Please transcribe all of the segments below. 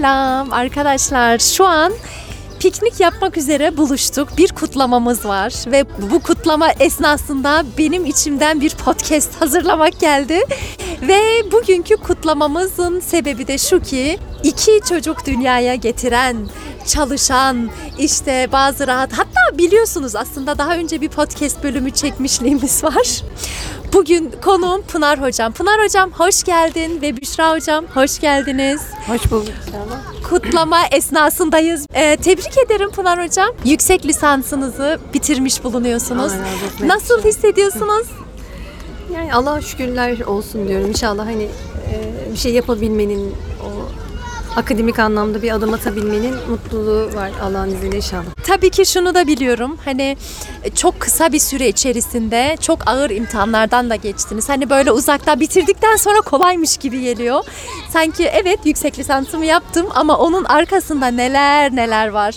Selam arkadaşlar. Şu an piknik yapmak üzere buluştuk. Bir kutlamamız var ve bu kutlama esnasında benim içimden bir podcast hazırlamak geldi. Ve bugünkü kutlamamızın sebebi de şu ki iki çocuk dünyaya getiren, çalışan, işte bazı rahat hatta biliyorsunuz aslında daha önce bir podcast bölümü çekmişliğimiz var. Bugün konuğum Pınar Hocam. Pınar Hocam hoş geldin ve Büşra Hocam hoş geldiniz. Hoş bulduk. Kutlama esnasındayız. Ee, tebrik ederim Pınar Hocam. Yüksek lisansınızı bitirmiş bulunuyorsunuz. Allah razı olsun. Nasıl hissediyorsunuz? Yani Allah'a şükürler olsun diyorum. İnşallah hani e, bir şey yapabilmenin, o akademik anlamda bir adım atabilmenin mutluluğu var Allah'ın izniyle inşallah. Tabii ki şunu da biliyorum. Hani çok kısa bir süre içerisinde çok ağır imtihanlardan da geçtiniz. Hani böyle uzakta bitirdikten sonra kolaymış gibi geliyor. Sanki evet yüksek lisansımı yaptım ama onun arkasında neler neler var.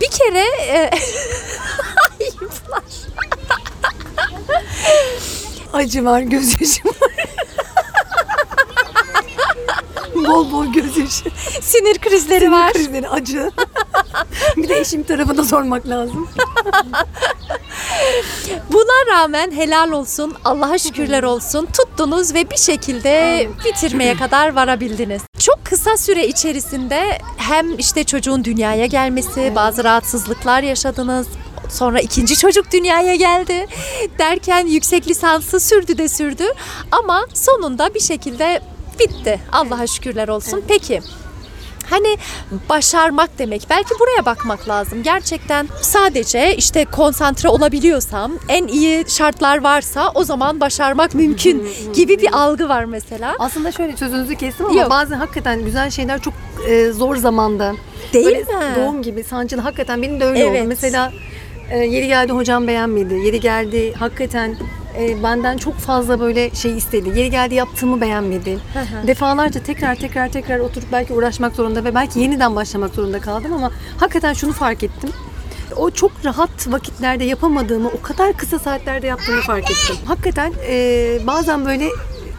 Bir kere e. Acı var, gözyaşı var. Bol bol gözyaşı. sinir krizleri var. Krizleri acı. bir de eşim tarafına sormak lazım. Buna rağmen helal olsun, Allah'a şükürler olsun. Tuttunuz ve bir şekilde bitirmeye kadar varabildiniz. Çok kısa süre içerisinde hem işte çocuğun dünyaya gelmesi, bazı rahatsızlıklar yaşadınız. Sonra ikinci çocuk dünyaya geldi. Derken yüksek lisansı sürdü de sürdü. Ama sonunda bir şekilde bitti. Allah'a şükürler olsun. Peki Hani başarmak demek. Belki buraya bakmak lazım. Gerçekten sadece işte konsantre olabiliyorsam, en iyi şartlar varsa o zaman başarmak mümkün gibi bir algı var mesela. Aslında şöyle sözünüzü kestim ama Yok. bazen hakikaten güzel şeyler çok e, zor zamanda. Değil Böyle mi? Doğum gibi sancılı hakikaten benim de öyle Evet. oldu. Mesela e, yeri geldi hocam beğenmedi. Yeri geldi hakikaten e, benden çok fazla böyle şey istedi. Yeri geldi yaptığımı beğenmedi. Defalarca tekrar tekrar tekrar oturup belki uğraşmak zorunda ve belki yeniden başlamak zorunda kaldım ama hakikaten şunu fark ettim. O çok rahat vakitlerde yapamadığımı o kadar kısa saatlerde yaptığımı fark ettim. Hakikaten e, bazen böyle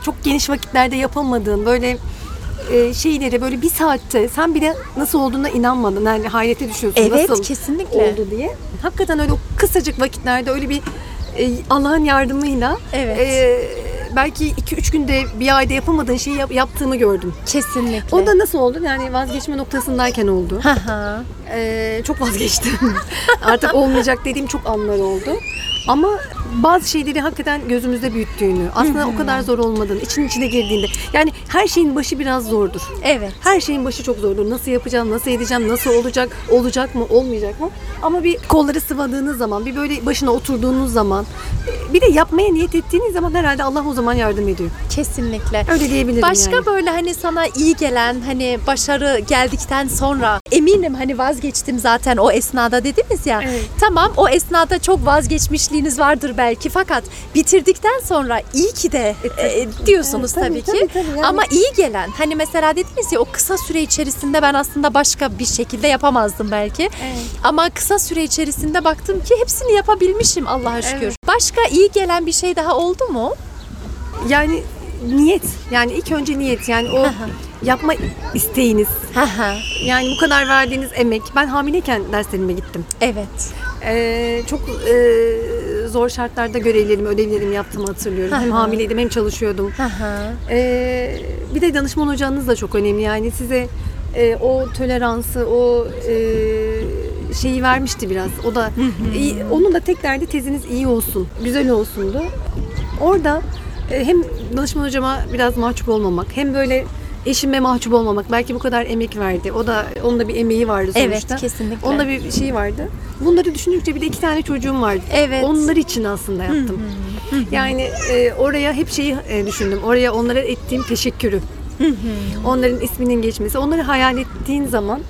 çok geniş vakitlerde yapamadığın böyle e, şeyleri böyle bir saatte sen bile nasıl olduğuna inanmadın. Yani hayrete düşüyorsun. Evet, nasıl kesinlikle. oldu diye. Hakikaten öyle o kısacık vakitlerde öyle bir e, Allah'ın yardımıyla Evet. e, belki 2-3 günde bir ayda yapamadığın şeyi yap- yaptığımı gördüm. Kesinlikle. O da nasıl oldu? Yani vazgeçme noktasındayken oldu. Ee, çok vazgeçtim. Artık olmayacak dediğim çok anlar oldu. Ama bazı şeyleri hakikaten gözümüzde büyüttüğünü, aslında o kadar zor olmadığını, için içine girdiğinde. Yani her şeyin başı biraz zordur. Evet. Her şeyin başı çok zordur. Nasıl yapacağım, nasıl edeceğim, nasıl olacak, olacak mı, olmayacak mı? Ama bir kolları sıvadığınız zaman, bir böyle başına oturduğunuz zaman, e, bir de yapmaya niyet ettiğiniz zaman herhalde Allah o zaman yardım ediyor. Kesinlikle. Öyle diyebilirim Başka yani. böyle hani sana iyi gelen hani başarı geldikten sonra eminim hani vazgeçtim zaten o esnada dediniz ya. Evet. Tamam o esnada çok vazgeçmişliğiniz vardır belki fakat bitirdikten sonra iyi ki de e, diyorsunuz Evet, tabii, tabii, ki. tabii, tabii. Yani- Ama iyi gelen hani mesela dediniz ya o kısa süre içerisinde ben aslında başka bir şekilde yapamazdım belki. Evet. Ama kısa süre içerisinde baktım ki hepsini yapabilmişim Allah'a şükür. Evet. Başka iyi gelen bir şey daha oldu mu? Yani niyet, yani ilk önce niyet, yani o yapma isteğiniz, Haha. Yani bu kadar verdiğiniz emek. Ben hamileyken derslerime gittim. evet. Ee, çok e, zor şartlarda görevlerimi, ödevlerimi yaptığımı hatırlıyorum. hem hamileydim hem çalışıyordum. Ee, bir de danışman hocanız da çok önemli. Yani size e, o toleransı, o e, şeyi vermişti biraz. O da iyi- onun da tek derdi teziniz iyi olsun, güzel olsundu. Orada e, hem danışman hocama biraz mahcup olmamak, hem böyle eşime mahcup olmamak. Belki bu kadar emek verdi. O da onun da bir emeği vardı sonuçta. Evet, kesinlikle. Onda bir şey vardı. Bunları düşündükçe bir de iki tane çocuğum vardı. Evet. Onlar için aslında yaptım. Yani e, oraya hep şeyi e, düşündüm. Oraya onlara ettiğim teşekkürü. Onların isminin geçmesi. Onları hayal ettiğin zaman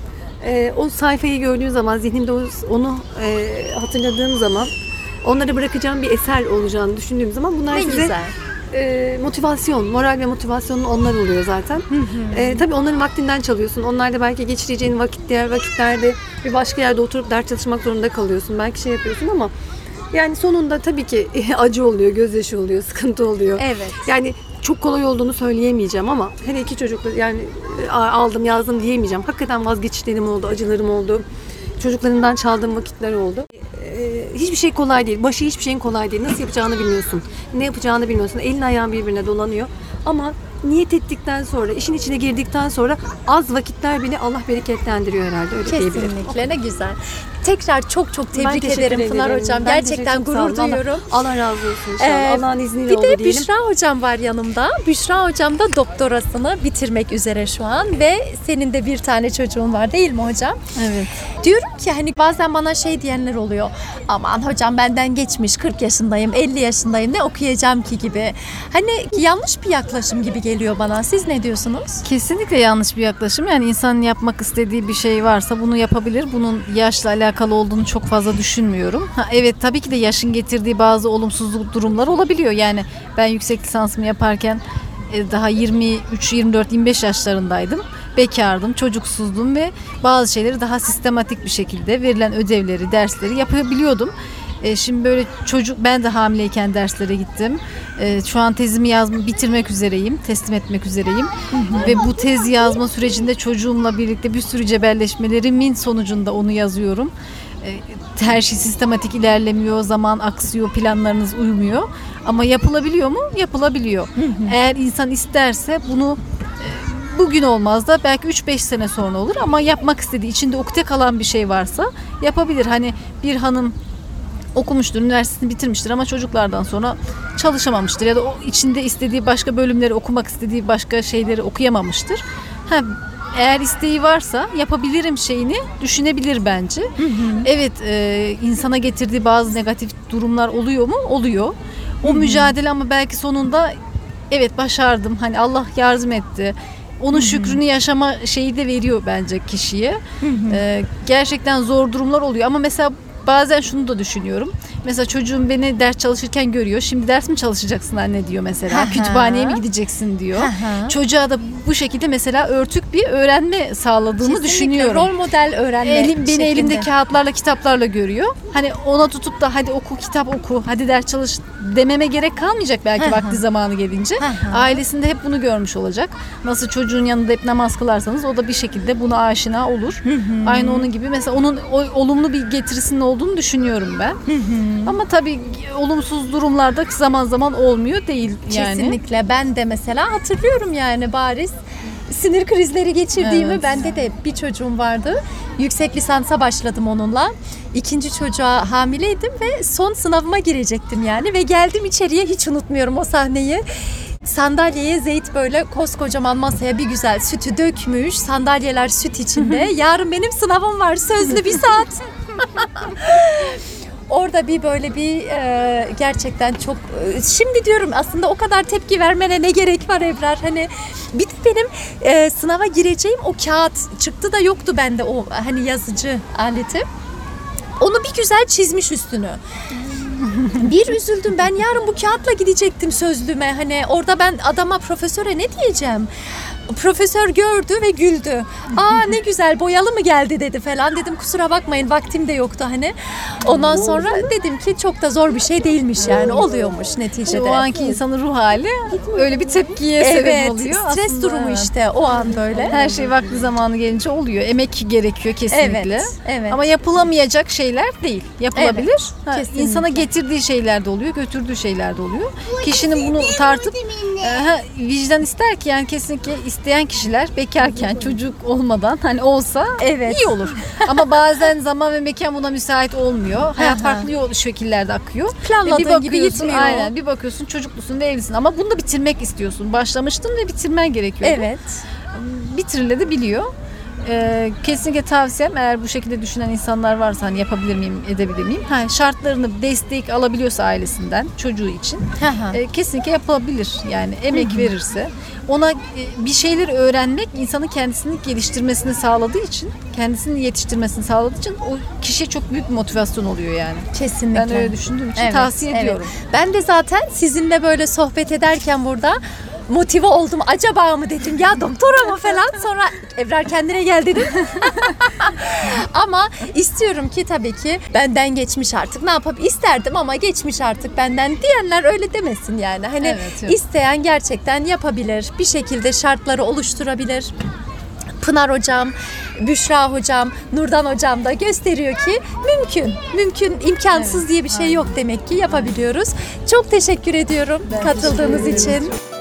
e, o sayfayı gördüğün zaman zihnimde onu e, hatırladığım zaman onlara bırakacağım bir eser olacağını düşündüğüm zaman bunlar Ne size güzel. E, motivasyon, moral ve motivasyonun onlar oluyor zaten. E, tabii onların vaktinden çalıyorsun. Onlar da belki geçireceğin vakit diğer vakitlerde bir başka yerde oturup ders çalışmak zorunda kalıyorsun. Belki şey yapıyorsun ama yani sonunda tabii ki acı oluyor, gözyaşı oluyor, sıkıntı oluyor. Evet. Yani çok kolay olduğunu söyleyemeyeceğim ama hele iki çocukla yani aldım yazdım diyemeyeceğim. Hakikaten vazgeçişlerim oldu, acılarım oldu. Çocuklarından çaldığım vakitler oldu. Ee, hiçbir şey kolay değil. Başı hiçbir şeyin kolay değil. Nasıl yapacağını bilmiyorsun. Ne yapacağını bilmiyorsun. Elin ayağın birbirine dolanıyor. Ama niyet ettikten sonra, işin içine girdikten sonra az vakitler bile Allah bereketlendiriyor herhalde. Öyle. Kesinlikle ne güzel. Tekrar çok çok tebrik ederim Pınar ederim. Hocam. Ben Gerçekten gurur duyuyorum. Allah, Allah razı olsun inşallah. Ee, Allah'ın izniyle Bir de. Büşra hocam var yanımda. Büşra hocam da doktorasını bitirmek üzere şu an ve senin de bir tane çocuğun var değil mi hocam? Evet. Diyorum ki hani bazen bana şey diyenler oluyor. Aman hocam benden geçmiş 40 yaşındayım, 50 yaşındayım ne okuyacağım ki gibi. Hani yanlış bir yaklaşım gibi geliyor bana. Siz ne diyorsunuz? Kesinlikle yanlış bir yaklaşım. Yani insanın yapmak istediği bir şey varsa bunu yapabilir. Bunun yaşla alakalı olduğunu çok fazla düşünmüyorum. Ha, evet tabii ki de yaşın getirdiği bazı olumsuzluk durumlar olabiliyor. Yani ben yüksek lisansımı yaparken e, daha 23, 24, 25 yaşlarındaydım. Bekardım, çocuksuzdum ve bazı şeyleri daha sistematik bir şekilde verilen ödevleri, dersleri yapabiliyordum. E, şimdi böyle çocuk ben de hamileyken derslere gittim. E, şu an tezimi yazma bitirmek üzereyim, teslim etmek üzereyim. Ve bu tez yazma sürecinde çocuğumla birlikte bir sürü cebelleşmelerimin sonucunda onu yazıyorum. E, her şey sistematik ilerlemiyor, zaman aksıyor, planlarınız uymuyor. Ama yapılabiliyor mu? Yapılabiliyor. Eğer insan isterse bunu e, bugün olmaz da belki 3-5 sene sonra olur ama yapmak istediği, içinde ukde kalan bir şey varsa yapabilir. Hani bir hanım okumuştur, üniversitesini bitirmiştir ama çocuklardan sonra çalışamamıştır ya da o içinde istediği başka bölümleri okumak istediği başka şeyleri okuyamamıştır. Ha, eğer isteği varsa yapabilirim şeyini düşünebilir bence. Evet, e, insana getirdiği bazı negatif durumlar oluyor mu? Oluyor. O mücadele ama belki sonunda evet başardım. Hani Allah yardım etti. Onun şükrünü yaşama şeyi de veriyor bence kişiye. Ee, gerçekten zor durumlar oluyor ama mesela bazen şunu da düşünüyorum. Mesela çocuğum beni ders çalışırken görüyor. Şimdi ders mi çalışacaksın anne diyor mesela. Kütüphaneye mi gideceksin diyor. Çocuğa da bu şekilde mesela örtük bir öğrenme sağladığını Kesinlikle düşünüyorum. Rol model öğrenme Elim, beni şeklinde. elimde kağıtlarla kitaplarla görüyor. Hani ona tutup da hadi oku kitap oku hadi ders çalış dememe gerek kalmayacak belki vakti zamanı gelince. Ailesinde hep bunu görmüş olacak. Nasıl çocuğun yanında hep namaz kılarsanız o da bir şekilde buna aşina olur. Aynı onun gibi mesela onun olumlu bir getirisinin olduğunu düşünüyorum ben. Ama tabii olumsuz durumlarda zaman zaman olmuyor değil yani. Kesinlikle. Ben de mesela hatırlıyorum yani bariz sinir krizleri geçirdiğimi. Evet. Bende de bir çocuğum vardı. Yüksek lisansa başladım onunla. İkinci çocuğa hamileydim ve son sınavıma girecektim yani ve geldim içeriye hiç unutmuyorum o sahneyi. Sandalyeye Zeyt böyle koskocaman masaya bir güzel sütü dökmüş. Sandalyeler süt içinde. Yarın benim sınavım var sözlü bir saat. Orada bir böyle bir e, gerçekten çok e, şimdi diyorum aslında o kadar tepki vermene ne gerek var Ebrar hani bir de benim e, sınava gireceğim o kağıt çıktı da yoktu bende o hani yazıcı aleti onu bir güzel çizmiş üstünü. Bir üzüldüm ben yarın bu kağıtla gidecektim sözlüme hani orada ben adama profesöre ne diyeceğim? Profesör gördü ve güldü. Aa ne güzel boyalı mı geldi dedi falan. Dedim kusura bakmayın vaktim de yoktu hani. Ondan sonra dedim ki çok da zor bir şey değilmiş yani oluyormuş neticede. O anki insanın ruh hali öyle bir tepkiye evet, sebep oluyor. stres Aslında durumu evet. işte o an böyle. Her şey vakti zamanı gelince oluyor. Emek gerekiyor kesinlikle. Evet, evet. Ama yapılamayacak şeyler değil. Yapılabilir. Evet, Ha, insana getirdiği şeyler de oluyor, götürdüğü şeyler de oluyor. Kişinin bunu tartıp e, ha, vicdan ister ki yani kesinlikle isteyen kişiler bekarken çocuk olmadan hani olsa Evet. iyi olur. Ama bazen zaman ve mekan buna müsait olmuyor. Hayat Aha. farklı yol- şekillerde akıyor. Planladığın Ve bir gibi bakıyorsun, gitmiyor. Aynen bir bakıyorsun çocuklusun ve evlisin ama bunu da bitirmek istiyorsun. Başlamıştın ve bitirmen gerekiyor. Evet. Bitirilebiliyor. Ee, kesinlikle tavsiyem eğer bu şekilde düşünen insanlar varsa hani yapabilir miyim, edebilir miyim? Ha, şartlarını destek alabiliyorsa ailesinden çocuğu için e, kesinlikle yapılabilir. Yani emek verirse ona e, bir şeyler öğrenmek insanın kendisini geliştirmesini sağladığı için, kendisini yetiştirmesini sağladığı için o kişiye çok büyük bir motivasyon oluyor yani. Kesinlikle. Ben öyle düşündüğüm için Evet, tavsiye evet. ediyorum. Ben de zaten sizinle böyle sohbet ederken burada motive oldum. Acaba mı dedim ya doktora mı falan. Sonra Ebrar kendine gel dedim. ama istiyorum ki tabii ki benden geçmiş artık. Ne yapıp isterdim ama geçmiş artık benden diyenler öyle demesin yani. Hani Evet, yok. isteyen gerçekten yapabilir. Bir şekilde şartları oluşturabilir. Pınar hocam, Büşra hocam, Nurdan hocam da gösteriyor ki mümkün. Mümkün, imkansız Evet, diye bir şey aynen. yok demek ki yapabiliyoruz. Çok teşekkür ediyorum Ben katıldığınız teşekkür ederim. için.